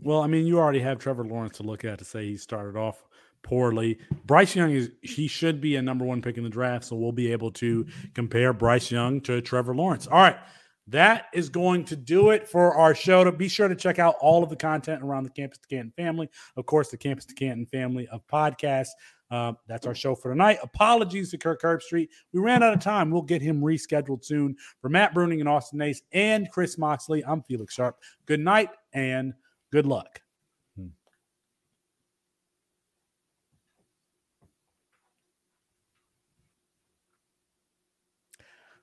Well, I mean, you already have Trevor Lawrence to look at to say he started off poorly. Bryce Young is he should be a number one pick in the draft, so we'll be able to compare Bryce Young to Trevor Lawrence. All right. That is going to do it for our show. To be sure to check out all of the content around the Campus to Canton family. Of course, the Campus to Canton family of podcasts. Uh, that's our show for tonight. Apologies to Kirk Herbstreit. We ran out of time. We'll get him rescheduled soon. For Matt Bruning and Austin Nace and Chris Moxley, I'm Felix Sharp. Good night and good luck. Hmm.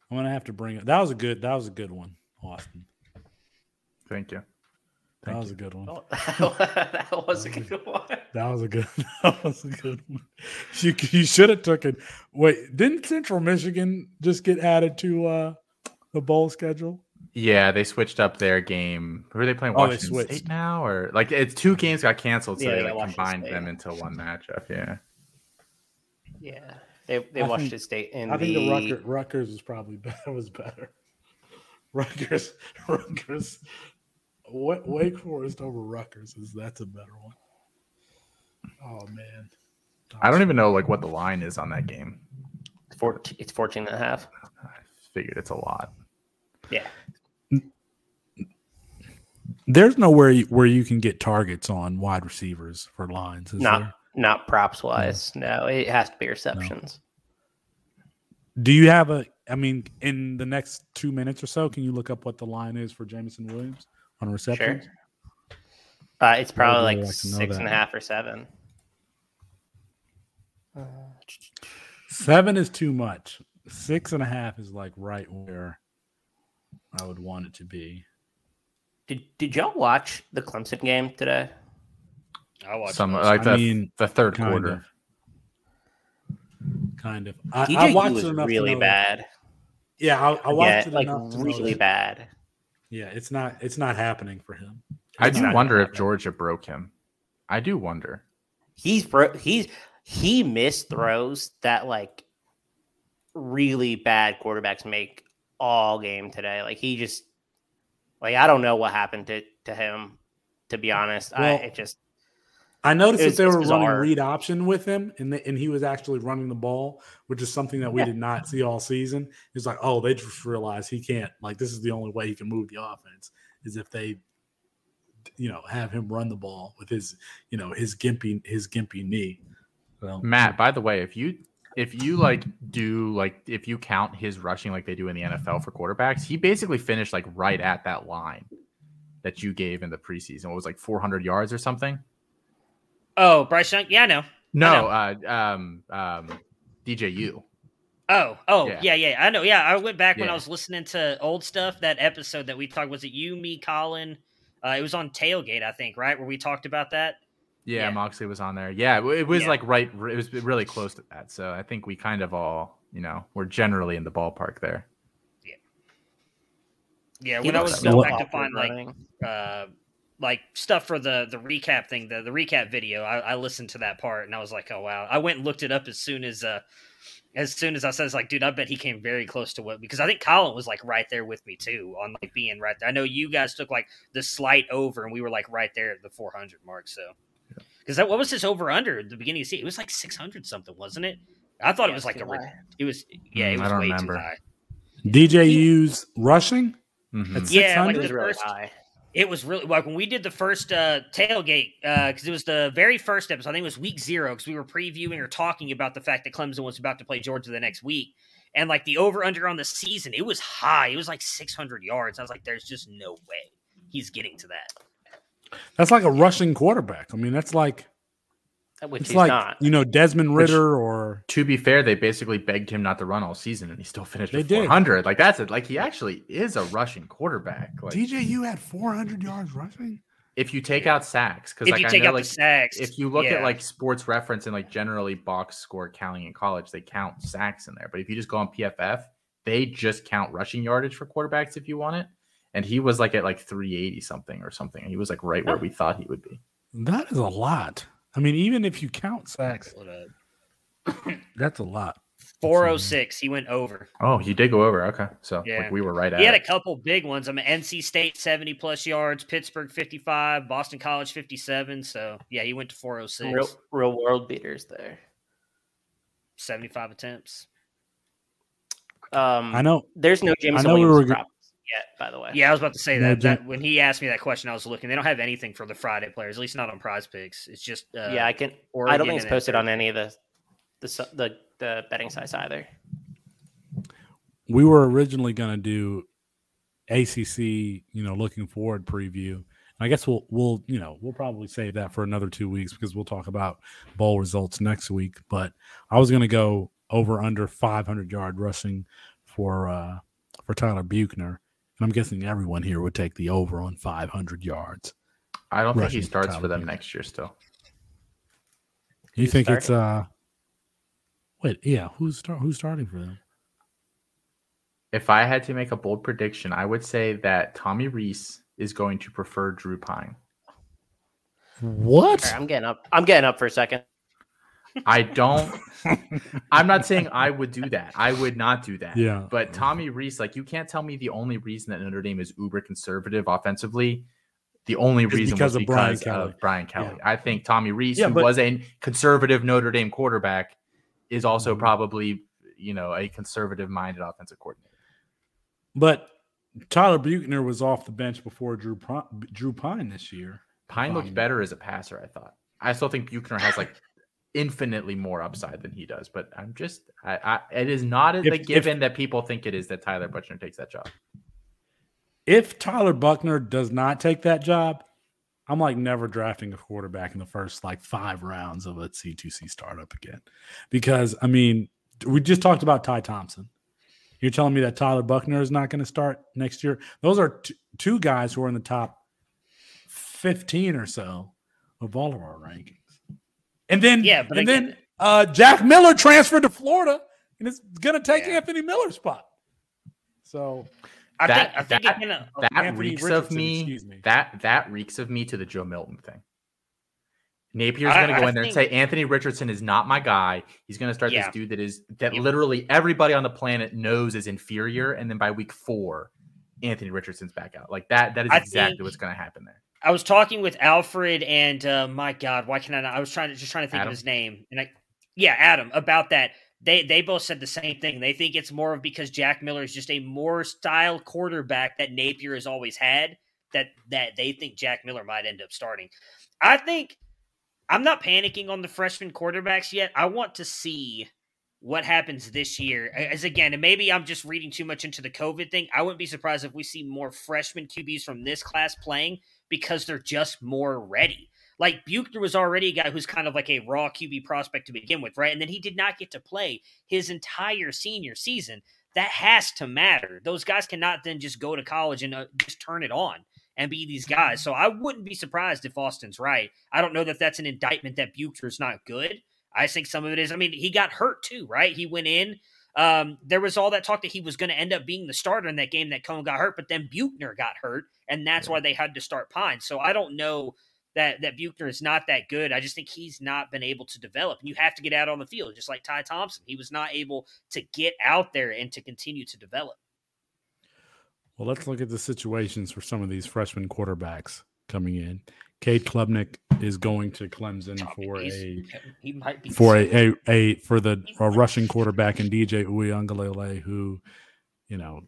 I'm gonna have to bring it. That was a good. That was a good one, Austin. Thank you. Thank that was you. a good one. Oh, that was a good one. That was a good. That was a good one. You you should have took it. Wait, didn't Central Michigan just get added to uh the bowl schedule? Yeah, they switched up their game. Who are they playing? Oh, Washington oh, State now, or like it's two games got canceled, so yeah, they like, combined State. them into one matchup. Yeah. Yeah, they they watched Washington State in. I the... think the Rutgers, Rutgers was probably better. Was better. Rutgers, Rutgers, Wake Forest over Rutgers is that's a better one. Oh man, I don't even know like what the line is on that game. It's 14, it's 14 and a half. I figured it's a lot. Yeah. There's nowhere where you can get targets on wide receivers for lines. not there? not props wise. No. no. it has to be receptions. No. Do you have a? I mean, in the next two minutes or so, can you look up what the line is for Jameson Williams on receptions? Sure. Uh, it's probably like, like six and a half or seven. Seven is too much. Six and a half is like right where I would want it to be. Did Did y'all watch the Clemson game today? I watched some like the, I mean, the third quarter. Of. Kind of. I, I watched was really bad. Yeah, I, I watched yeah, it like really bad. Yeah, it's not it's not happening for him. It's I do wonder if Georgia broke him. I do wonder. He's bro- he's he missed throws that like really bad quarterbacks make all game today. Like he just like I don't know what happened to to him. To be honest, well, I it just I noticed was, that they were running read option with him, and the, and he was actually running the ball, which is something that we yeah. did not see all season. It's like, oh, they just realized he can't. Like this is the only way he can move the offense is if they, you know, have him run the ball with his, you know, his gimpy his gimpy knee. So, Matt, by the way, if you if you like do like if you count his rushing like they do in the NFL for quarterbacks, he basically finished like right at that line that you gave in the preseason. What was like 400 yards or something? Oh, Bryce Young. Yeah, I know. No, I know. Uh, um, um, DJU. Oh, oh, yeah. yeah, yeah, I know. Yeah, I went back yeah. when I was listening to old stuff. That episode that we talked was it you, me, Colin? Uh, it was on Tailgate, I think, right, where we talked about that. Yeah, yeah, Moxley was on there. Yeah, it was yeah. like right. It was really close to that. So I think we kind of all, you know, we're generally in the ballpark there. Yeah. Yeah. When I was going back to find like, uh, like stuff for the the recap thing, the the recap video, I, I, listened to that part and I was like, oh wow. I went and looked it up as soon as uh as soon as I said, like, dude, I bet he came very close to what because I think Colin was like right there with me too on like being right there. I know you guys took like the slight over and we were like right there at the 400 mark. So because that what was his over under at the beginning of the season? It was like six hundred something, wasn't it? I thought yeah, it was like a high. it was yeah, it don't way remember. too high. DJU's rushing? Mm-hmm. Yeah, like the first, high. It was really like when we did the first uh, tailgate because uh, it was the very first episode. I think it was week zero because we were previewing or talking about the fact that Clemson was about to play Georgia the next week, and like the over under on the season, it was high. It was like 600 yards. I was like, "There's just no way he's getting to that." That's like a rushing quarterback. I mean, that's like which it's like not. you know Desmond Ridder Which, or to be fair, they basically begged him not to run all season, and he still finished they with 400. Did. Like that's it. Like he actually is a rushing quarterback. Like, you had 400 yards rushing. If you take out sacks, because if like, you I take know, out like, the sacks, if you look yeah. at like Sports Reference and like generally box score counting in college, they count sacks in there. But if you just go on PFF, they just count rushing yardage for quarterbacks if you want it and he was like at like 380 something or something. He was like right where we thought he would be. That is a lot. I mean, even if you count sacks, that's a lot. 406. He went over. Oh, he did go over. Okay. So Yeah. like we were right at He had a couple big ones. I mean, NC State 70 plus yards, Pittsburgh 55, Boston College 57. So, yeah, he went to 406, Real, real world beaters there. 75 attempts. Um, I know. There's no Jameson know we were- props yet, by the way. Yeah, I was about to say that, that when he asked me that question, I was looking. They don't have anything for the Friday players, at least not on PrizePicks. It's just, uh, yeah. I can. I don't think it's posted on any of the the the, the betting sites either. we were originally going to do ACC, you know, looking forward preview. I guess we'll we'll you know we'll probably save that for another two weeks because we'll talk about bowl results next week. But I was going to go over under 500 yard rushing for uh for Tyler Buchner, and I'm guessing everyone here would take the over on 500 yards. I don't think he starts for them Buchner. next year still. You Who's think it's uh wait yeah who's start who's starting for them? If I had to make a bold prediction, I would say that Tommy Reese is going to prefer Drew Pyne. What? All right, I'm getting up. I'm getting up for a second. I don't. I'm not saying I would do that. I would not do that. Yeah. But Tommy Reese, like, you can't tell me the only reason that Notre Dame is uber conservative offensively. The only Is reason because was of Brian because Kelly. Brian Kelly. I think Tommy Reese, Yeah, who but- was a conservative Notre Dame quarterback, is also Mhm. probably you know a conservative minded offensive coordinator. But Tyler Buchner was off the bench before Drew Drew Pyne this year. Pyne looked better as a passer. I thought. I still think Buchner has like infinitely more upside than he does. But I'm just, I, I it is not If- the if- given that people think it is that Tyler Buchner takes that job. If Tyler Buchner does not take that job, I'm like never drafting a quarterback in the first like five rounds of a C2C startup again. Because I mean, we just talked about Ty Thompson. You're telling me that Tyler Buchner is not going to start next year? Those are t- two guys who are in the top 15 or so of all of our rankings. And then, Yeah, but and again- then uh, Jack Miller transferred to Florida and it's going to take Yeah. Anthony Miller's spot. So I That- think, I think that- it kinda- That Anthony reeks of me. me. That that reeks of me to the Joe Milton thing. Napier's I- going to go I in there and say Anthony Richardson is not my guy. He's going to start Yeah. this dude that is that Yep. literally everybody on the planet knows is inferior, and then by week four, Anthony Richardson's back out. Like that. That is I exactly think- what's going to happen there. I was talking with Alfred and uh, my God, why can I not? I was trying to just trying to think Adam? of his name, and I, yeah, Adam, about that. They they both said the same thing. They think it's more of because Jack Miller is just a more style quarterback that Napier has always had. That that they think Jack Miller might end up starting. I think I'm not panicking on the freshman quarterbacks yet. I want to see what happens this year. As again, and maybe I'm just reading too much into the COVID thing. I wouldn't be surprised if we see more freshman QBs from this class playing because they're just more ready. Like Buchner was already a guy who's kind of like a raw QB prospect to begin with, right? And then he did not get to play his entire senior season. That has to matter. Those guys cannot then just go to college and uh, just turn it on and be these guys. So I wouldn't be surprised if Austin's right. I don't know that that's an indictment that Buchner's not good. I think some of it is. I mean, he got hurt too, right? He went in. Um, there was all that talk that he was going to end up being the starter in that game that Coan got hurt, but then Buchner got hurt, and that's why they had to start Pyne. So I don't know that that Buchner is not that good. I just think he's not been able to develop, and you have to get out on the field, just like Ty Thompson. He was not able to get out there and to continue to develop. Well, let's look at the situations for some of these freshman quarterbacks coming in. Cade Klubnik is going to Clemson oh, for a he might be for a, a, a for the a rushing quarterback and DJ Uiagalelei, who you know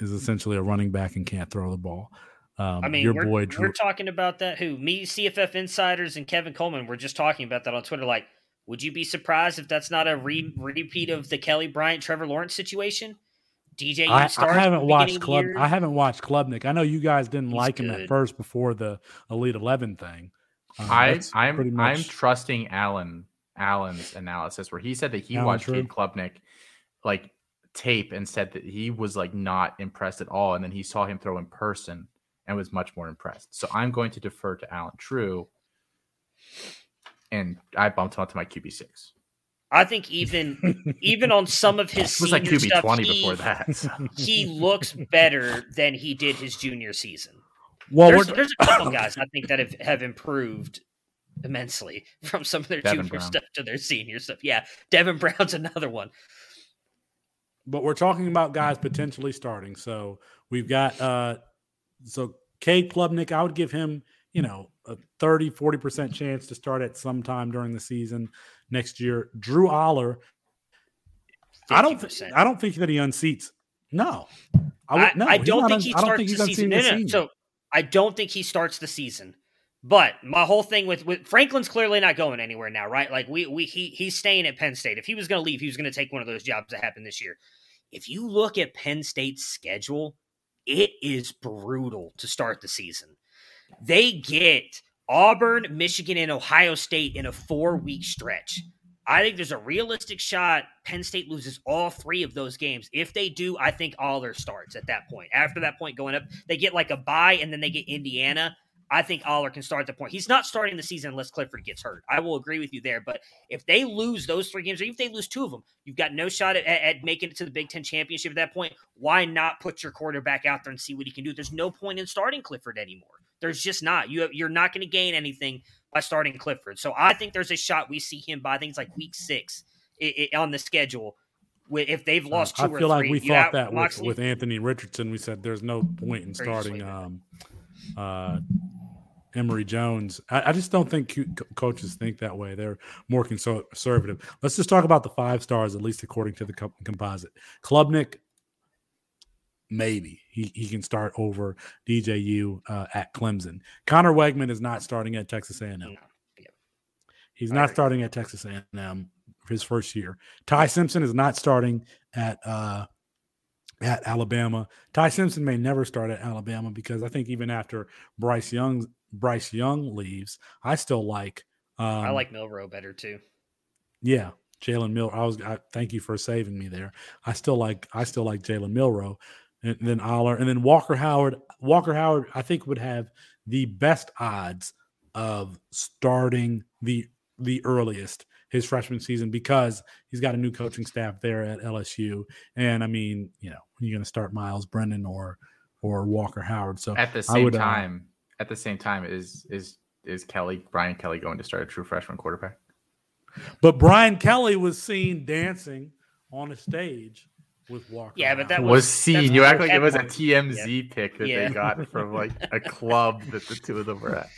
is essentially a running back and can't throw the ball. Um, I mean, your we're, boy we're talking about that. Who me, CFF insiders, and Kevin Coleman. We're just talking about that on Twitter. Like, would you be surprised if that's not a re- repeat of the Kelly Bryant, Trevor Lawrence situation? DJ, I, I haven't watched beginning of the Club. year? I haven't watched Klubnik. I know you guys didn't He's like him at first before the Elite Eleven thing. Um, I, I'm I'm trusting Allen Allen's analysis where he said that he Alan watched True. Cade Klubnik like tape and said that he was like not impressed at all, and then he saw him throw in person and was much more impressed. So I'm going to defer to Allen True, and I bumped him up to my QB six. I think even even on some of his It was like senior QB stuff, twenty he, before that. so. he looks better than he did his junior season. well, there's, there's a couple guys I think that have, have improved immensely from some of their Devin junior Brown. stuff to their senior stuff. Yeah, Devin Brown's another one. but we're talking about guys potentially starting. So we've got uh so Cade Klubnik, I would give him, you know, a 30, 40% chance to start at some time during the season next year. Drew Allar, I don't th- I don't think that he unseats. No. I, no, I, don't think un- he starts the season. No, no, no. So I don't think he starts the season. But my whole thing with, with Franklin's clearly not going anywhere now, right? Like we we he he's staying at Penn State. If he was going to leave, he was going to take one of those jobs that happened this year. If you look at Penn State's schedule, it is brutal to start the season. They get Auburn, Michigan, and Ohio State in a four week stretch. I think there's a realistic shot Penn State loses all three of those games. If they do, I think Allar starts at that point. After that point going up, they get like a bye and then they get Indiana. I think Allar can start at the point. He's not starting the season unless Clifford gets hurt. I will agree with you there. But if they lose those three games, or even if they lose two of them, you've got no shot at, at, making it to the Big Ten championship at that point. Why not put your quarterback out there and see what he can do? There's no point in starting Clifford anymore. There's just not. You have, you're not going to gain anything by starting Clifford. So I think there's a shot we see him by things like week six it, it, on the schedule. If they've lost two I feel like we thought that with, with, Anthony Richardson. We said there's no point in starting um, uh, Emory Jones. I, I, just don't think coaches think that way. They're more conservative. Let's just talk about the five stars, at least according to the composite. Klubnik, maybe he, he can start over DJU uh, at Clemson. Conner Weigman is not starting at Texas A&M. No. He's not starting at Texas A&M his first year. Ty Simpson is not starting at uh, at Alabama. Ty Simpson may never start at Alabama because I think even after Bryce Young Bryce Young leaves, I still like. Um, I like Milroe better too. Yeah, Jalen Mill. I was. I, thank you for saving me there. I still like. I still like Jalen Milroe, and then Allar, and then Walker Howard. Walker Howard, I think, would have the best odds of starting the the earliest his freshman season because he's got a new coaching staff there at LSU. And I mean, you know, you're going to start Miles Brennan or or Walker Howard. So at the same would, uh, time, uh, at the same time, is is is Kelly Brian Kelly going to start a true freshman quarterback? But Brian Kelly was seen dancing on a stage with Walker. Yeah, but that was, was seen. You act like it was a TMZ yeah. pick that yeah. they got from like a club that the two of them were at.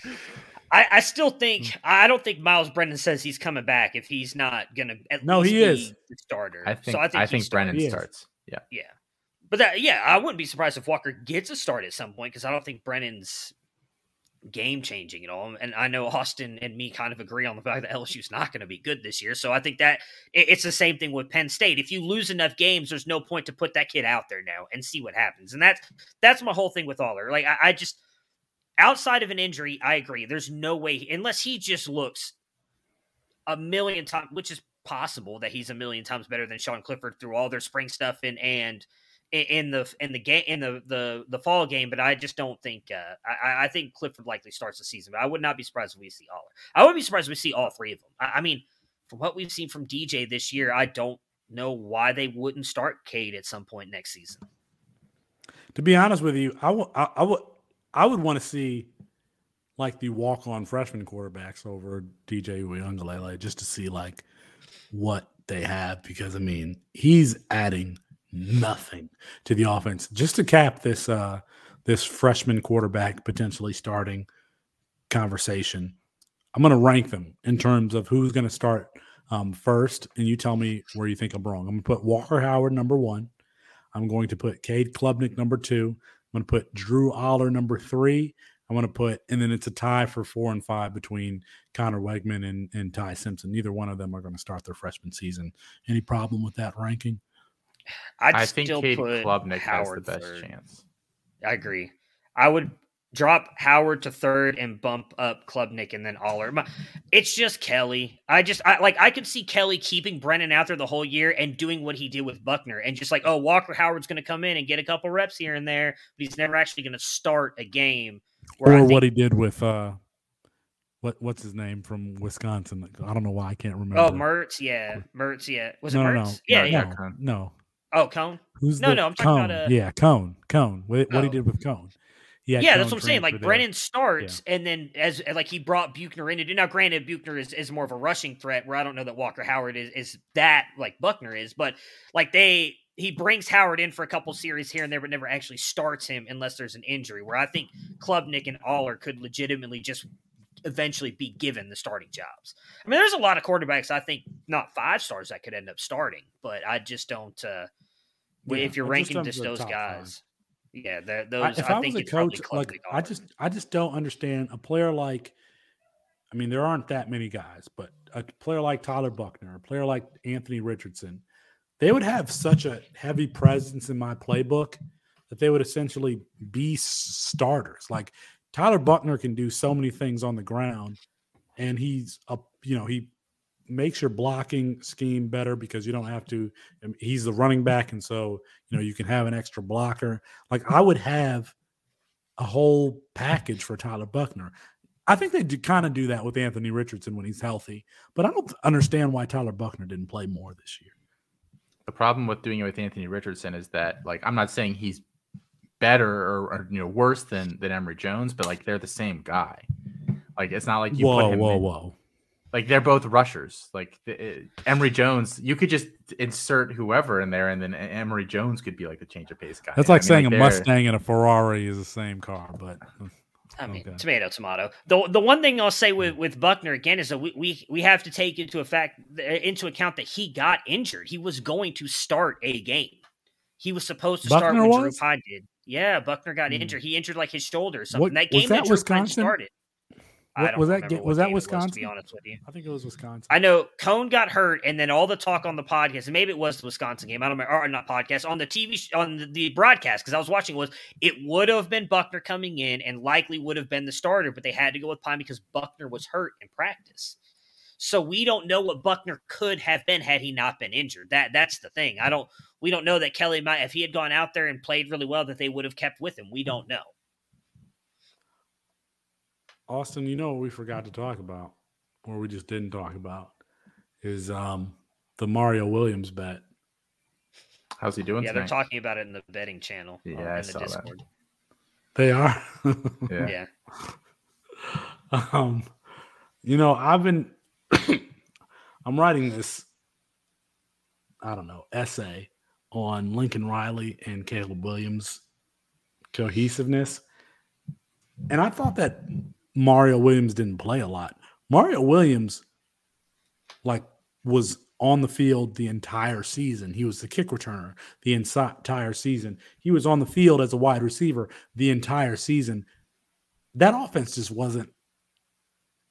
I, I, still think hmm. I don't think Miles Brennan says he's coming back if he's not gonna at no he is the starter. I think so I think, I think Brennan starts. Yeah, yeah, but that yeah I wouldn't be surprised if Walker gets a start at some point because I don't think Brennan's game changing at all. And I know Austin and me kind of agree on the fact that LSU's not going to be good this year. So I think that it's the same thing with Penn State. If you lose enough games, there's no point to put that kid out there now and see what happens. And that's that's my whole thing with Allar. Like I, I just outside of an injury, I agree. There's no way unless he just looks a million times, which is possible that he's a million times better than Sean Clifford through all their spring stuff and and in the in the game in the, the the fall game, but I just don't think uh, I, I think Clifford likely starts the season. But I would not be surprised if we see all. I would be surprised if we see all three of them. I, I, mean, from what we've seen from DJ this year, I don't know why they wouldn't start Cade at some point next season. To be honest with you, I would I would I would want to see like the walk on freshman quarterbacks over DJ Uiagalelei just to see like what they have because I mean he's adding nothing to the offense. Just to cap this uh this freshman quarterback potentially starting conversation, I'm going to rank them in terms of who's going to start um, first, and you tell me where you think I'm wrong. I'm going to put Walker Howard number one. I'm going to put Cade Klubnik number two. I'm going to put Drew Allar number three. I'm going to put, and then it's a tie for four and five between Conner Weigman and, and Ty Simpson. Neither one of them are going to start their freshman season. Any problem with that ranking? I'd i think still Cade put Klubnik Howard has the best third. chance. I agree. I would drop Howard to third and bump up Klubnik and then Allar. It's just Kelly. I just I like I could see Kelly keeping Brennan out there the whole year and doing what he did with Buchner and just like, oh, Walker Howard's going to come in and get a couple reps here and there, but he's never actually going to start a game. Or think, what he did with uh what what's his name from Wisconsin? I don't know why I can't remember. Oh, Mertz, yeah, Mertz, yeah. Was no, it Mertz? No, no. Yeah, no, yeah. No, no. Oh, Coan. Who's no, no? I'm talking Coan. about uh, yeah, Coan, Coan. What, what oh. he did with Coan. Yeah, yeah, that's what I'm saying. Like Brennan starts, yeah. and then as like he brought Buchner in. And Now, granted, Buchner is, is more of a rushing threat, where I don't know that Walker Howard is is that like Buchner is, but like they he brings Howard in for a couple series here and there, but never actually starts him unless there's an injury. Where I think Klubnik and Allar could legitimately just eventually be given the starting jobs. I mean, there's a lot of quarterbacks I think not five stars that could end up starting, but I just don't. Uh, yeah, if you're ranking just those guys. Yeah, those. I, if I, I was a coach, like I just, I just don't understand a player like. I mean, there aren't that many guys, but a player like Tyler Buchner, a player like Anthony Richardson, they would have such a heavy presence in my playbook that they would essentially be starters. Like Tyler Buchner can do so many things on the ground, and he's a you know he makes your blocking scheme better because you don't have to. Um, he's the running back, and so you know you can have an extra blocker. Like I would have a whole package for Tyler Buchner. I think they do kind of do that with Anthony Richardson when he's healthy, but I don't understand why Tyler Buchner didn't play more this year. The problem with doing it with Anthony Richardson is that, like, I'm not saying he's better or, or, you know worse than than Emory Jones, but like they're the same guy. Like it's not like you whoa, put him whoa, in, whoa. Like they're both rushers. Like the, Emory Jones, you could just insert whoever in there, and then Emory Jones could be like the change of pace guy. That's like I mean, saying like a Mustang and a Ferrari is the same car, but. I mean, okay. tomato, tomato. The the one thing I'll say with, with Buchner again is that we, we we have to take into effect into account that he got injured. He was going to start a game. He was supposed to Buchner start when was? Drew Pyne did. Yeah, Buchner got mm. injured. He injured like his shoulder or something. What, that game that, that Wisconsin started. What, was that was that Wisconsin? Was, to be honest with you, I think it was Wisconsin. I know Coan got hurt, and then all the talk on the podcast, and maybe it was the Wisconsin game. I don't remember, or not podcast on the TV on the, the broadcast because I was watching was it would have been Buchner coming in and likely would have been the starter, but they had to go with Pyne because Buchner was hurt in practice. So we don't know what Buchner could have been had he not been injured. That that's the thing. I don't. We don't know that Kelly might, if he had gone out there and played really well, that they would have kept with him. We don't know. Austin, you know what we forgot to talk about, or we just didn't talk about, is um the Mario Williams bet. How's he doing? Yeah, tonight? they're talking about it in the betting channel. Yeah, uh, I saw Discord. that. They are. yeah. yeah. Um, you know, I've been. I'm writing this. I don't know essay on Lincoln Riley and Caleb Williams cohesiveness, and I thought that Mario Williams didn't play a lot. Mario Williams, like, was on the field the entire season. He was the kick returner the entire season. He was on the field as a wide receiver the entire season. That offense just wasn't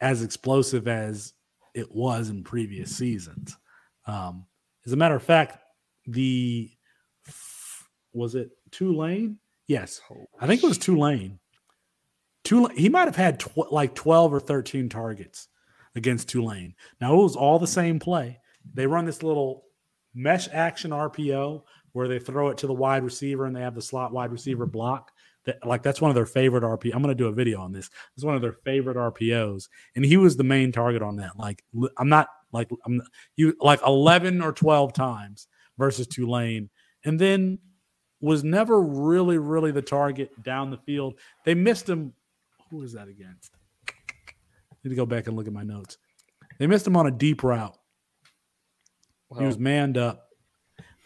as explosive as it was in previous seasons. Um, as a matter of fact, the was it Tulane? Yes, I think it was Tulane Tulane, he might have had tw- like 12 or 13 targets against Tulane. Now, it was all the same play. They run this little mesh action RPO where they throw it to the wide receiver and they have the slot wide receiver block. That, like that's one of their favorite RP. I'm going to do a video on this. It's one of their favorite RPOs, and he was the main target on that. Like I'm not like I'm you like 11 or 12 times versus Tulane, and then was never really really the target down the field. They missed him who was that against? I Need to go back and look at my notes. They missed him on a deep route. He was manned up.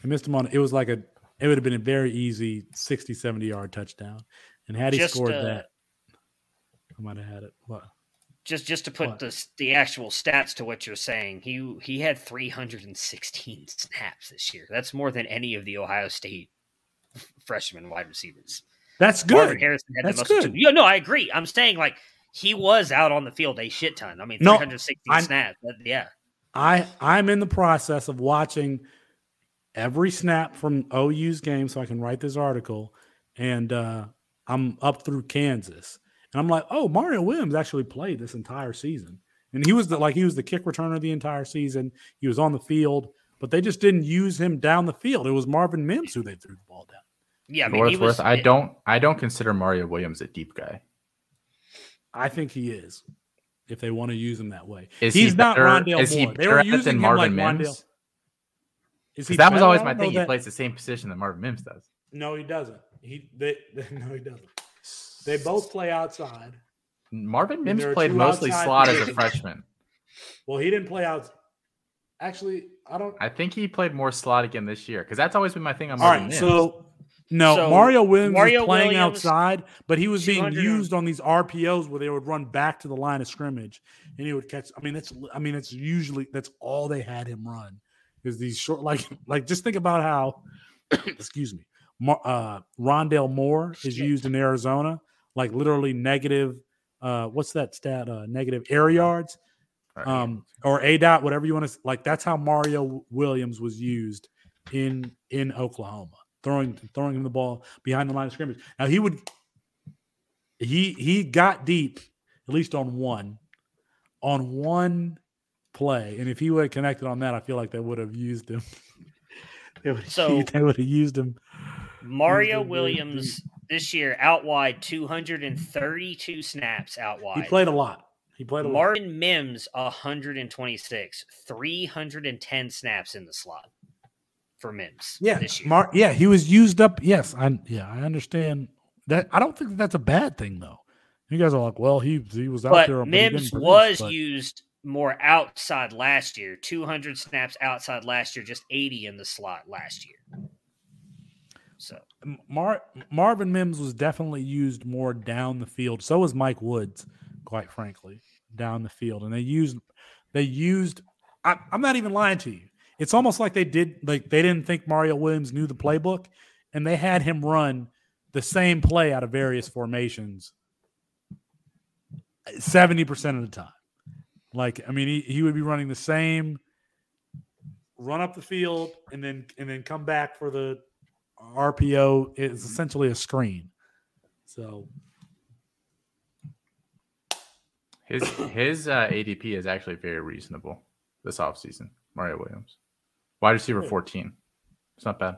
They missed him on it was like a it would have been a very easy 60, 70 yard touchdown. And had he just, scored uh, that, I might have had it. What? Just just to put what? the the actual stats to what you're saying, he he had 316 snaps this year. That's more than any of the Ohio State freshman wide receivers. That's good. Marvin Harrison had That's the most. Good. Yeah, no, I agree. I'm saying like he was out on the field a shit ton. I mean, 360 no, snaps. yeah. I I'm in the process of watching every snap from OU's game so I can write this article, and uh, I'm up through Kansas, and I'm like, oh, Mario Williams actually played this entire season, and he was the, like he was the kick returner the entire season. He was on the field, but they just didn't use him down the field. It was Marvin Mims who they threw the ball down. Yeah, I mean, he was, worth, I don't I don't consider Mario Williams a deep guy. I think he is. If they want to use him that way, is he's he not Rondale is Moore. He they were using than Marvin like Mims? Rondale. Is he that was always my thing. He that... plays the same position that Marvin Mims does. No, he doesn't. He they, they no, he doesn't. They both play outside. Marvin Mims played mostly slot as a freshman. Well, he didn't play out Actually, I don't. I think he played more slot again this year because that's always been my thing on All Marvin right, Mims. so no, So, Mario Williams Mario was playing Williams, outside, but he was being used on these RPOs where they would run back to the line of scrimmage, and he would catch. I mean, that's I mean, it's usually that's all they had him run is these short. Like, like just think about how, excuse me, Mar- uh, Rondale Moore is used in Arizona, like literally negative. Uh, what's that stat? Uh, negative air yards um, or A dot, whatever you want to like. That's how Mario Williams was used in in Oklahoma, throwing throwing him the ball behind the line of scrimmage. Now he would he he got deep at least on one on one play, and if he would have connected on that, I feel like they would have used him. they would So- they would have used him. Mario been very Williams this year out wide 232 snaps out wide. He played a lot. He played a lot. Martin Mims 126, 310 snaps in the slot for Mims. Yeah, this year. Mar- yeah, he was used up. Yes, I yeah, I understand that. I don't think that's a bad thing though. You guys are like, well, he he was out there, but he Mims produce, was but- used more outside last year. 200 snaps outside last year, just 80 in the slot last year. So Mar- Marvin Mims was definitely used more down the field. So was Mike Woods, quite frankly, down the field. And they used they used I, I'm not even lying to you. It's almost like they did like they didn't think Mario Williams knew the playbook and they had him run the same play out of various formations 70% of the time. Like, I mean, he, he would be running the same run up the field and then and then come back for the RPO is essentially a screen. So His his uh, ADP is actually very reasonable this offseason. Mario Williams, wide receiver Good. 14. It's not bad.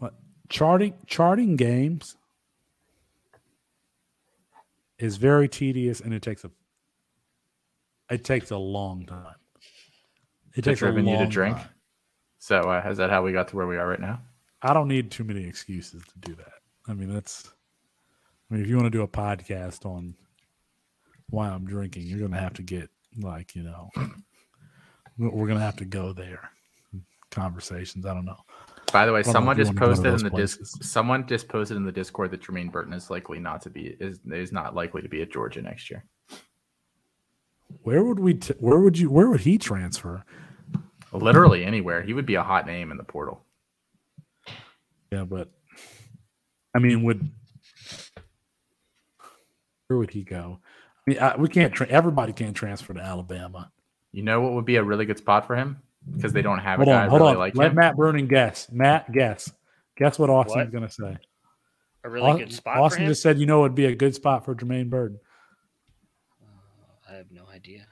but charting charting games is very tedious and it takes a it takes a long time. It To takes a driven you to drink? time. So uh, is that how we got to where we are right now? I don't need too many excuses to do that. I mean, that's. I mean, if you want to do a podcast on why I'm drinking, you're going to have to get like you know, we're to have to go there. Conversations. I don't know. By the way, I don't know someone just wanna go to posted in the disc. places. Someone just posted in the Discord that Jermaine Burton is likely not to be is is not likely to be at Georgia next year. Where would we? T- where would you? Where would he transfer? Literally anywhere, he would be a hot name in the portal. Yeah, but I mean, would where would he go? I mean, I, we can't. Tra- everybody can't transfer to Alabama. You know what would be a really good spot for him because they don't have Hold a guy on, hold really on. like Let him. Matt Bruning guess. Matt, guess. Guess what Austin's going to say. a really Au- good spot Austin for just said, you know, it'd be a good spot for Jermaine Bird. Uh, I have no idea.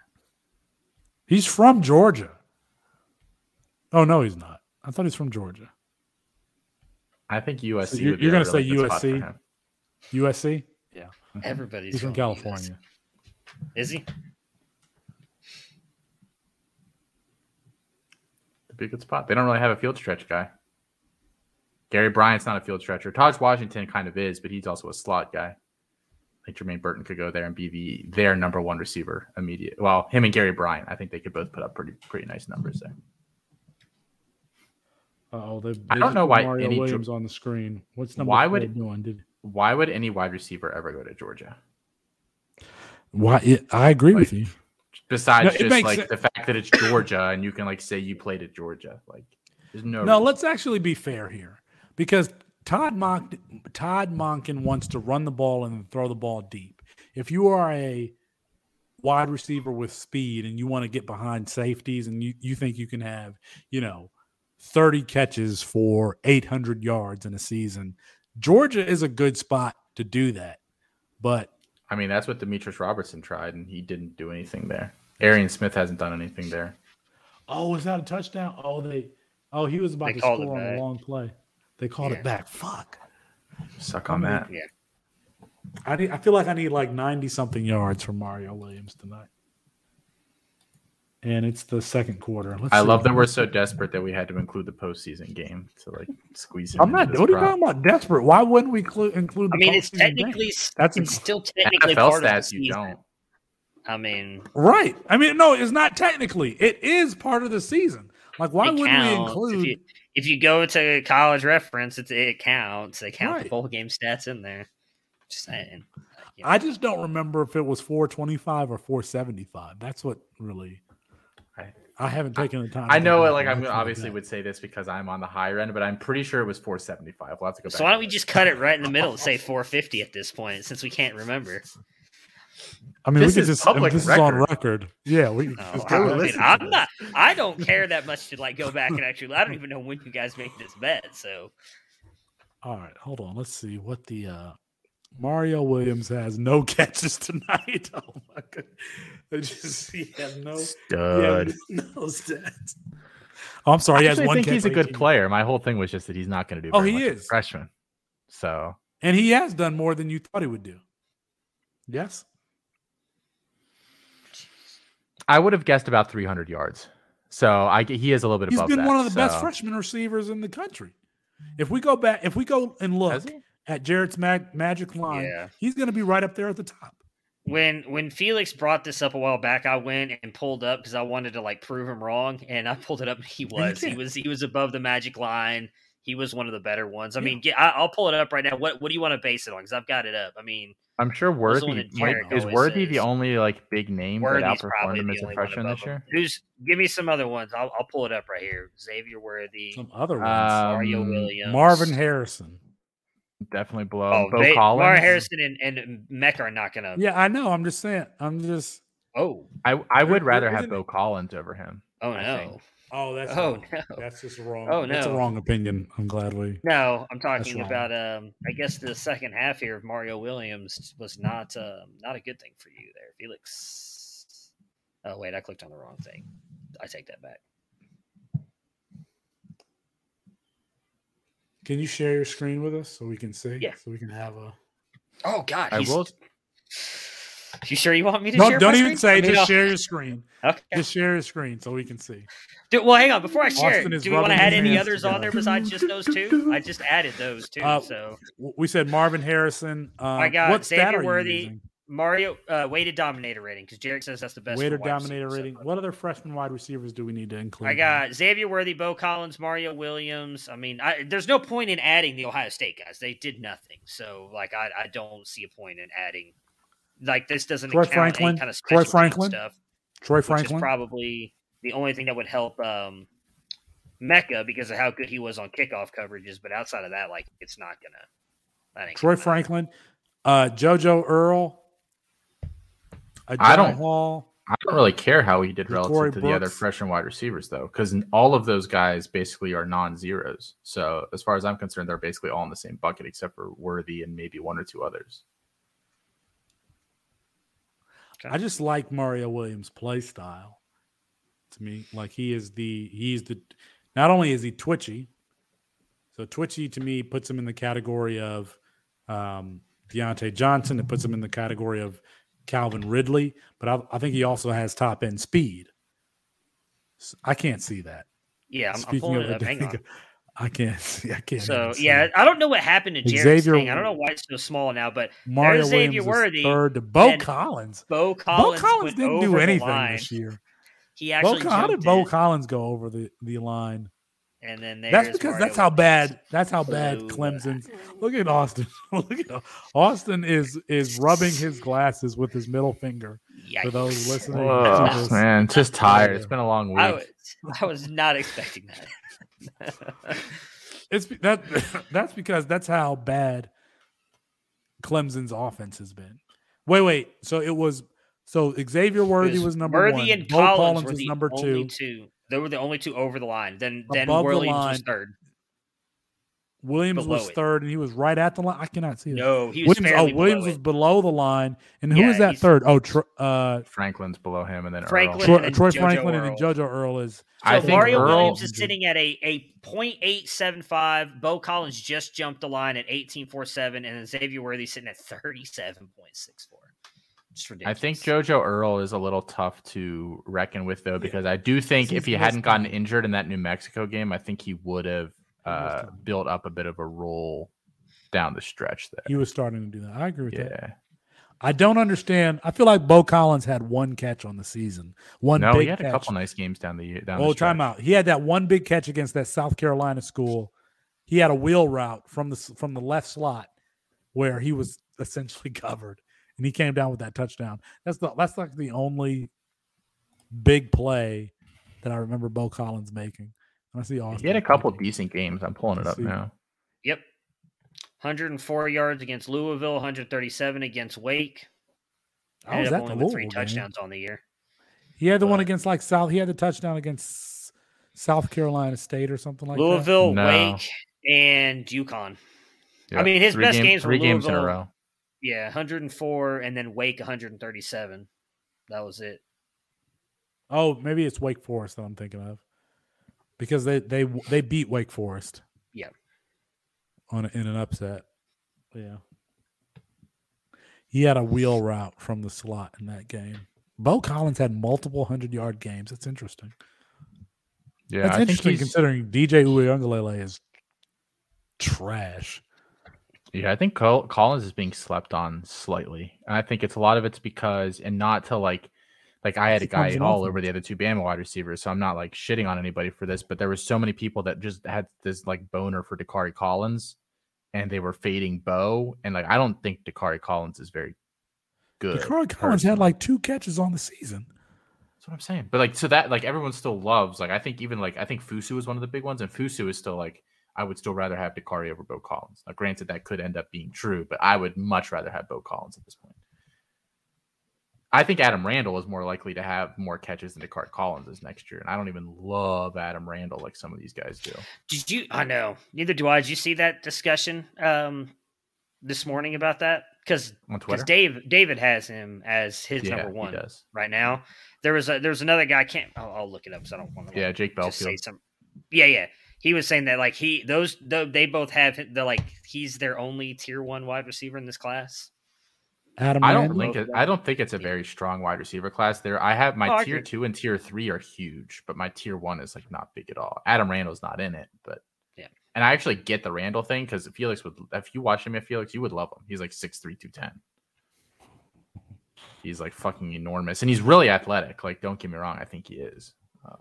He's from Georgia. Oh no, he's not. I thought he's from Georgia. I think USC. So you're- you're gonna really say USC. USC? Yeah. Everybody's He's from going to California. Is he? Be a good spot. They don't really have a field stretch guy. Gary Bryant's not a field stretcher. Tahj Washington kind of is, but he's also a slot guy. I think Jermaine Burton could go there and be the their number one receiver immediate. Well, him and Gary Bryant, I think they could both put up pretty pretty nice numbers there. Oh, they, they I don't know why Mario any Williams on the screen. What's number Why would- doing? Did Why would any wide receiver ever go to Georgia? why? I agree with you. Besides No, just like sen- the fact that it's Georgia and you can like say you played at Georgia. Like there's no No, let's actually be fair here because Todd Monk, Todd Monken wants to run the ball and throw the ball deep. If you are a wide receiver with speed and you want to get behind safeties and you, you think you can have, you know, 30 catches for 800 yards in a season, Georgia is a good spot to do that. But I mean, that's what Demetris Robertson tried, and he didn't do anything there. Arian Smith hasn't done anything there. oh, was that a touchdown? Oh, they oh he was about They to score on a long play. They called Yeah. it back. Fuck. Suck on I mean, that. Yeah. I need, I feel like I need like 90 something yards from Mario Williams tonight. And it's the second quarter. Let's I love that we're so desperate that we had to include the postseason game to like squeeze. him I'm not. What are you talking about? Desperate. Why wouldn't we clu- include? I mean, it's postseason game? technically That's it's inc- still technically NFL part of the stats. You season. don't. I mean, right? I mean, no, it's not technically. It is part of the season. Like, why wouldn't we include? If you, if you go to college reference, it's, it counts. They count the Right. bowl game stats in there. Just saying. Like. I just don't remember if it was 425 or 475. That's what really. I- I haven't taken the time. I know go it. Like I'm obviously that. would say this because I'm on the higher end, but I'm pretty sure it was 475. We'll have to go back. So why don't we look. just cut it right in the middle and say 450 at this point, since we can't remember? I mean, This we is could just. public this is on record. record. Yeah, we. No, just I, I mean, I'm not. I don't care that much to like go back and actually. I don't even know when you guys made this bet. So All right, hold on. Let's see what the uh Mario Williams has no catches tonight. Oh my god. I just he has no Stud. has no stats. Oh, I'm sorry, he I has actually one think catch he's a good player. My whole thing was just that he's not going to do. Oh, he much as a is. freshman. So And he has done more than you thought he would do. Yes. I would have guessed about 300 yards. So I he is a little bit He's above been that, one of the best freshman receivers in the country. If we go back, if we go and look at Jarrett's mag- magic line, Yeah. he's going to be right up there at the top. when when Felix brought this up a while back, I went and pulled up because I wanted to like prove him wrong, and I pulled it up. He was he was he was above the magic line. He was one of the better ones. I Yeah. mean, get, I, I'll pull it up right now. What what do you want to base it on? Because I've got it up. I mean, I'm sure Who's the one Worthy might, is Worthy says? the only like big name that Worthy's outperformed probably him the as a only one freshman this year. Who's give me some other ones? I'll I'll pull it up right here. Xavier Worthy, Some other ones. Mario Um, Williams, Marvin Harrison. Definitely below Oh, Beaux they, Collins. Marvin Harrison and, and Mecca are not gonna. Yeah, I know. I'm just saying. I'm just. Oh, I I would rather have isn't- Beaux Collins over him. oh I no, think. Oh, that's. oh wrong. no. That's just wrong. Oh, no, That's a wrong opinion. I'm glad we. No, I'm talking about um I guess the second half here of Mario Williams was not um not a good thing for you there, Felix. Oh wait, I clicked on the wrong thing. I take that back. Can you share your screen with us so we can see? Yeah. So we can have a. Oh god, I will. You sure you want me to No, share? don't even screen? say. I mean, just I'll- share your screen. Okay. Just share your screen so we can see. Do, well, hang on. Before I share, Austin it, do we want to add any others on there besides just those two? I just added those two. Uh, so We said Marvin Harrison. Uh, I got what Xavier Worthy? Mario uh, weighted dominator rating because Jarek says that's the best. Weighted dominator so rating. far. What other freshman wide receivers do we need to include? I got Xavier Worthy, Beaux Collins, Mario Williams. I mean, I, there's no point in adding the Ohio State guys. They did nothing. So, like, I, I don't see a point in adding. Like, this doesn't Troy count Franklin? any kind of Troy special team Franklin? stuff, Troy which is Franklin. probably the only thing that would help um, Mecca because of how good he was on kickoff coverages. But outside of that, like, it's not gonna. That ain't Troy gonna. Franklin. Uh, JoJo Earle. Uh, I don't- Hall. I don't really care how he did Corey relative to the other Brooks. freshman wide receivers, though, because all of those guys basically are non-zeros. So as far as I'm concerned, they're basically all in the same bucket, except for Worthy and maybe one or two others. I just like Mario Williams' play style. To me, like he is the he's the not only is he twitchy, so twitchy to me puts him in the category of um, Diontae Johnson. It puts him in the category of Calvin Ridley, but I, I think he also has top end speed. I can't see that. Yeah, I'm, I'm pulling of it up. Hang on. I can't see. I can't. So see yeah, it. I don't know what happened to Jared's Xavier- thing. I don't know why it's so small now, but Mario Xavier Williams Worthy, is third to Beaux and Collins. Beaux Beaux Collins, Collins didn't do anything this year. He Beaux, actually how did Beaux in, Collins go over the, the line? and then That's because Mario that's how bad that's how bad Flew. Clemson's. Look at Austin. Look at Austin is is rubbing his glasses with his middle finger. Yikes. For those listening, Whoa, to this. man, just tired. It's been a long I week. was, I was not expecting that. It's that that's because that's how bad Clemson's offense has been. Wait, wait. So it was so Xavier Worthy was number Worthy one. and Beaux Collins, Collins were was the number only two. two. They were the only two over the line. Then then Above the was third. Williams below was it. third, and he was right at the line. I cannot see that. No, he was Williams, oh, Williams below was it. below the line, and who Yeah, was that third? Oh, Tr- uh, Franklin's below him, and then Franklin Earle. Troy, and then Troy JoJo Franklin and then Earle. JoJo Earle is. So I think Mario Earle- Williams is sitting at a a .875. Beaux Collins just jumped the line at 18.47, and then Xavier Worthy sitting at 37.64. Just I think JoJo Earle is a little tough to reckon with, though, because I do think He's if he hadn't gotten injured in that New Mexico game, I think he would have He missed uh, built up a bit of a roll down the stretch there. He was starting to do that. I agree with that. Yeah. I don't understand. I feel like Beaux Collins had one catch on the season. One no, big he had catch. a couple nice games down the year. Down Oh, the time stretch. out. He had that one big catch against that South Carolina school. He had a wheel route from the from the left slot where he was essentially covered, and he came down with that touchdown. That's the that's like the only big play that I remember Beaux Collins making. And I see Austin. He had a couple thinking, decent games. I'm pulling it Let's up see. now. Yep. 104 yards against Louisville, 137 against Wake. Oh, I was Ended up at the only with three game. touchdowns on the year. He had the one against like South. He had the touchdown against South Carolina State or something like that. Louisville, No. Wake, and UConn. I mean, his three best game- games were three games in a Louisville. row. Yeah, 104, and then Wake 137. That was it. Oh, maybe it's Wake Forest that I'm thinking of, because they they they beat Wake Forest. Yeah. On a, in an upset. Yeah. He had a wheel route from the slot in that game. Beaux Collins had multiple hundred yard games. That's interesting. Yeah, That's I think interesting he's, considering DJ Uiagalelei is trash. Yeah, I think Col- Collins is being slept on slightly, and I think it's a lot of it's because, and not to like, like I had a guy all over the other two Bama wide receivers, so I'm not like shitting on anybody for this, but there were so many people that just had this like boner for Dacari Collins, and they were fading Beaux, and like I don't think Dacari Collins is very good. Dacari Collins had like two catches on the season. That's what I'm saying. But like, so that like everyone still loves. Like, I think even like I think Fusu is one of the big ones, and Fusu is still like I would still rather have Dacari over Beaux Collins. Now, granted, that could end up being true, but I would much rather have Beaux Collins at this point. I think Adam Randall is more likely to have more catches than Dacari Collins is next year, and I don't even love Adam Randall like some of these guys do. Did you? I know. Neither do I. Did you see that discussion um, this morning about that? Because Twitter, Dave David has him as his yeah, number one right now. There was a there was another guy. I can't. I'll, I'll look it up. So I don't want to. Yeah, Jake just say Belfield. some. Yeah, yeah. He was saying that like he those tho- they both have the like he's their only tier one wide receiver in this class. Adam I don't Randall? think it, I don't think it's a very strong wide receiver class. There, I have my Oh, tier agree. two and tier three are huge, but my tier one is like not big at all. Adam Randall's not in it, but Yeah. And I actually get the Randall thing because Felix would, if you watch him at Felix, you would love him. He's like 6'3", 210. He's like fucking enormous, and he's really athletic. Like, don't get me wrong, I think he is. Um,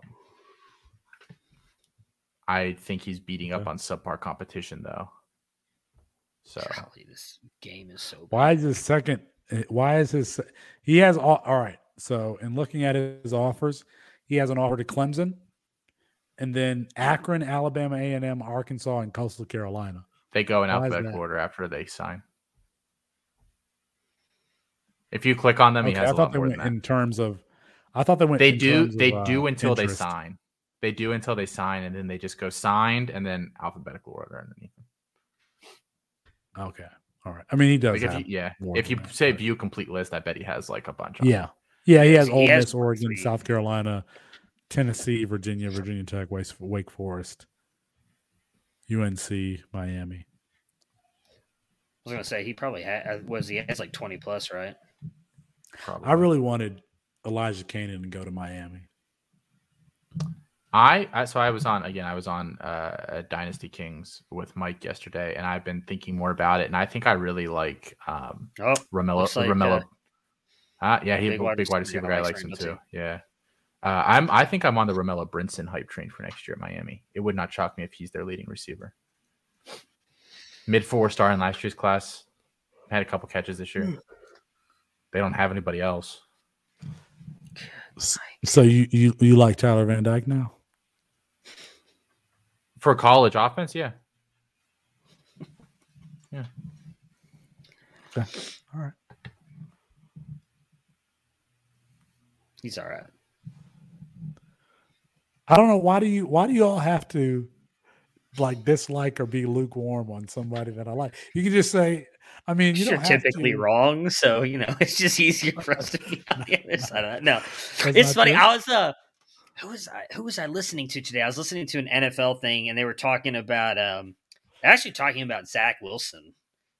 I think he's beating up on subpar competition though. So Golly, this game is so. Bad. Why is his second? eh, Why is his? He has all. All right. So in looking at his offers, he has an offer to Clemson, and then Akron, Alabama, A and M, Arkansas, and Coastal Carolina. They go in alphabetical order after they sign. If you click on them, he has I a thought lot they more went in terms of. I thought they went. They in do. terms of, They uh, do until interest. they sign. They do until they sign, and then they just go signed, and then alphabetical order underneath. Okay. All right. I mean, he does. Like if you, yeah, if you that, say but- view complete list, I bet he has like a bunch. Of yeah. Yeah. He has He Ole has Miss, Oregon, three. South Carolina, Tennessee, Virginia, Virginia Tech, Wake, Wake Forest, UNC, Miami. I was gonna say he probably had uh, was he has like twenty plus, right? Probably. I really wanted Elijah Canaan to go to Miami. I, I so I was on again. I was on uh, Dynasty Kings with Mike yesterday, and I've been thinking more about it. And I think I really like um, Oh, Romello. Like, Romello. uh, Uh, yeah, he's big a wide big wide receiver receiver guy guy. likes likes him Randall too. Yeah. Uh, I'm. I think I'm on the Romello Brinson hype train for next year at Miami. It would not shock me if he's their leading receiver. Mid four star in last year's class. Had a couple catches this year. They don't have anybody else. So you you you like Tyler Van Dyke now? For college offense, yeah. Yeah. Okay. All right. he's all right. I don't know why do you why do you all have to like dislike or be lukewarm on somebody that I like? You can just say, I mean, you You're typically to. wrong, so you know it's just easier for us to be on the other side of that. No, it's funny. true. I was uh, who was I? Who was I listening to today? I was listening to an NFL thing, and they were talking about um, actually talking about Zach Wilson.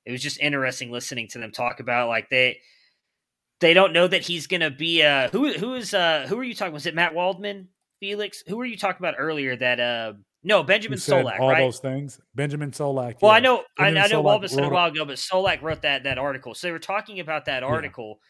It was just interesting listening to them talk about like they they don't know that he's gonna be uh who who is uh who are you talking? Was it Matt Waldman, Felix? Who were you talking about earlier that uh No, Benjamin Solak, all right? those things. Benjamin Solak. Well, yeah. I know, I, Benjamin I know Solak Waldman said a while ago, but Solak wrote that that article. So they were talking about that article,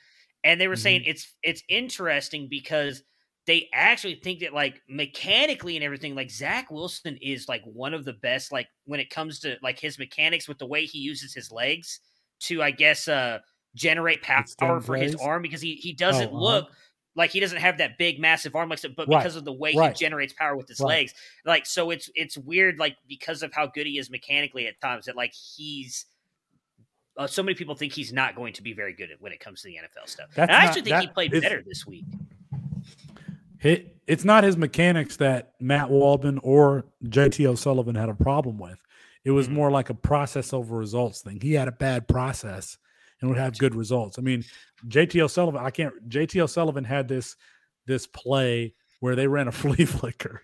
and they were saying Mm-hmm. it's it's interesting because they actually think that like mechanically and everything, like Zach Wilson is like one of the best, like when it comes to like his mechanics with the way he uses his legs to, I guess, uh generate power for his arm because he he doesn't Oh, uh-huh. look like he doesn't have that big massive arm like but Right, because of the way right. he generates power with his Right. legs like so it's it's weird like because of how good he is mechanically at times that like he's uh, so many people think he's not going to be very good at when it comes to the NFL stuff. That's and I not- actually think he played is- better this week. It, it's not his mechanics that Matt Waldman or JT O'Sullivan had a problem with. It was Mhm. more like a process over results thing. He had a bad process and would have good results. I mean, JT O'Sullivan, I can't JT O'Sullivan had this this play where they ran a flea flicker.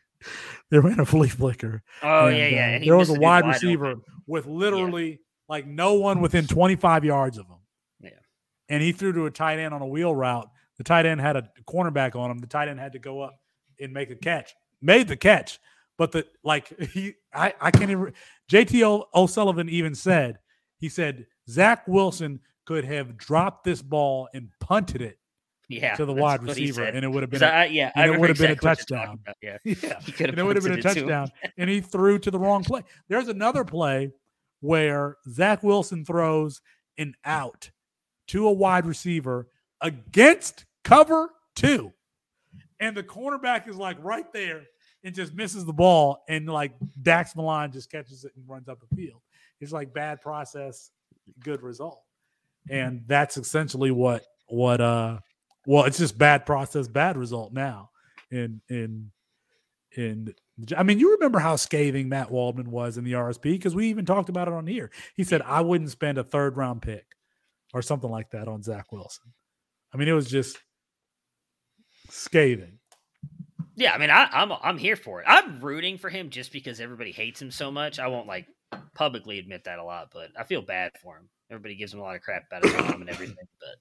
They ran a flea flicker. Oh and, yeah, yeah. uh, And he there was a wide open. receiver with literally like no one within 25 yards of him. Yeah. And he threw to a tight end on a wheel route. The tight end had a cornerback on him. The tight end had to go up and make a catch. Made the catch, but the like he I I can't even JT O'Sullivan even said he said Zach Wilson could have dropped this ball and punted it Yeah, to the wide receiver, and it would have been a, I, yeah, and it would have been a exactly you're talking touchdown. Yeah, yeah. he could and it would have been a touchdown. and he threw to the wrong play. There's another play where Zach Wilson throws an out to a wide receiver against cover two. And the cornerback is like right there and just misses the ball. And like Dax Milne just catches it and runs up the field. It's like bad process, good result. And that's essentially what what uh well, it's just bad process, bad result now. In in in I mean, you remember how scathing Matt Waldman was in the RSP because we even talked about it on here. He said, I wouldn't spend a third round pick or something like that on Zach Wilson. I mean, it was just scathing. Yeah, I mean, I, I'm I'm here for it. I'm rooting for him just because everybody hates him so much. I won't like publicly admit that a lot, but I feel bad for him. Everybody gives him a lot of crap about his mom and everything, but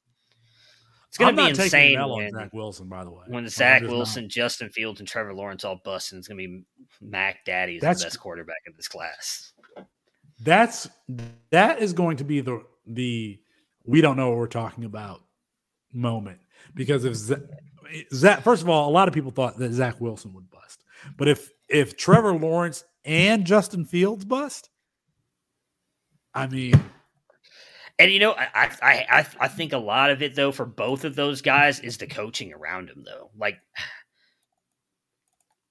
it's gonna I'm be insane an L on when, Zach Wilson, by the way. when Zach just not. Wilson, Justin Fields, and Trevor Lawrence all bust, and it's gonna be Mac Daddy's the best quarterback in this class. That's that is going to be the the we don't know what we're talking about moment because if Zach, first of all, a lot of people thought that Zach Wilson would bust, but if if Trevor Lawrence and Justin Fields bust, I mean, And you know, I, I I I I think a lot of it though for both of those guys is the coaching around them though. Like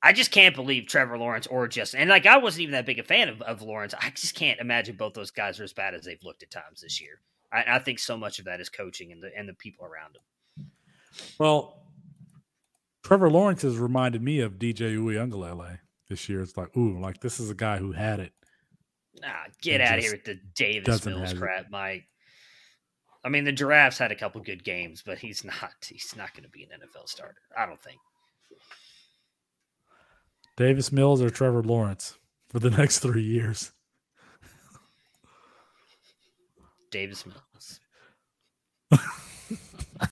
I just can't believe Trevor Lawrence or Justin and like I wasn't even that big a fan of, of Lawrence. I just can't imagine both those guys are as bad as they've looked at times this year. I, I think so much of that is coaching and the and the people around them. well, Trevor Lawrence has reminded me of DJ Uiagalelei this year. It's like, ooh, like this is a guy who had it. Nah, get out of here with the Davis Mills have it. crap, Mike. I mean, the Giraffes had a couple good games, but he's not. He's not going to be an NFL starter. I don't think. Davis Mills or Trevor Lawrence for the next three years. Davis Mills.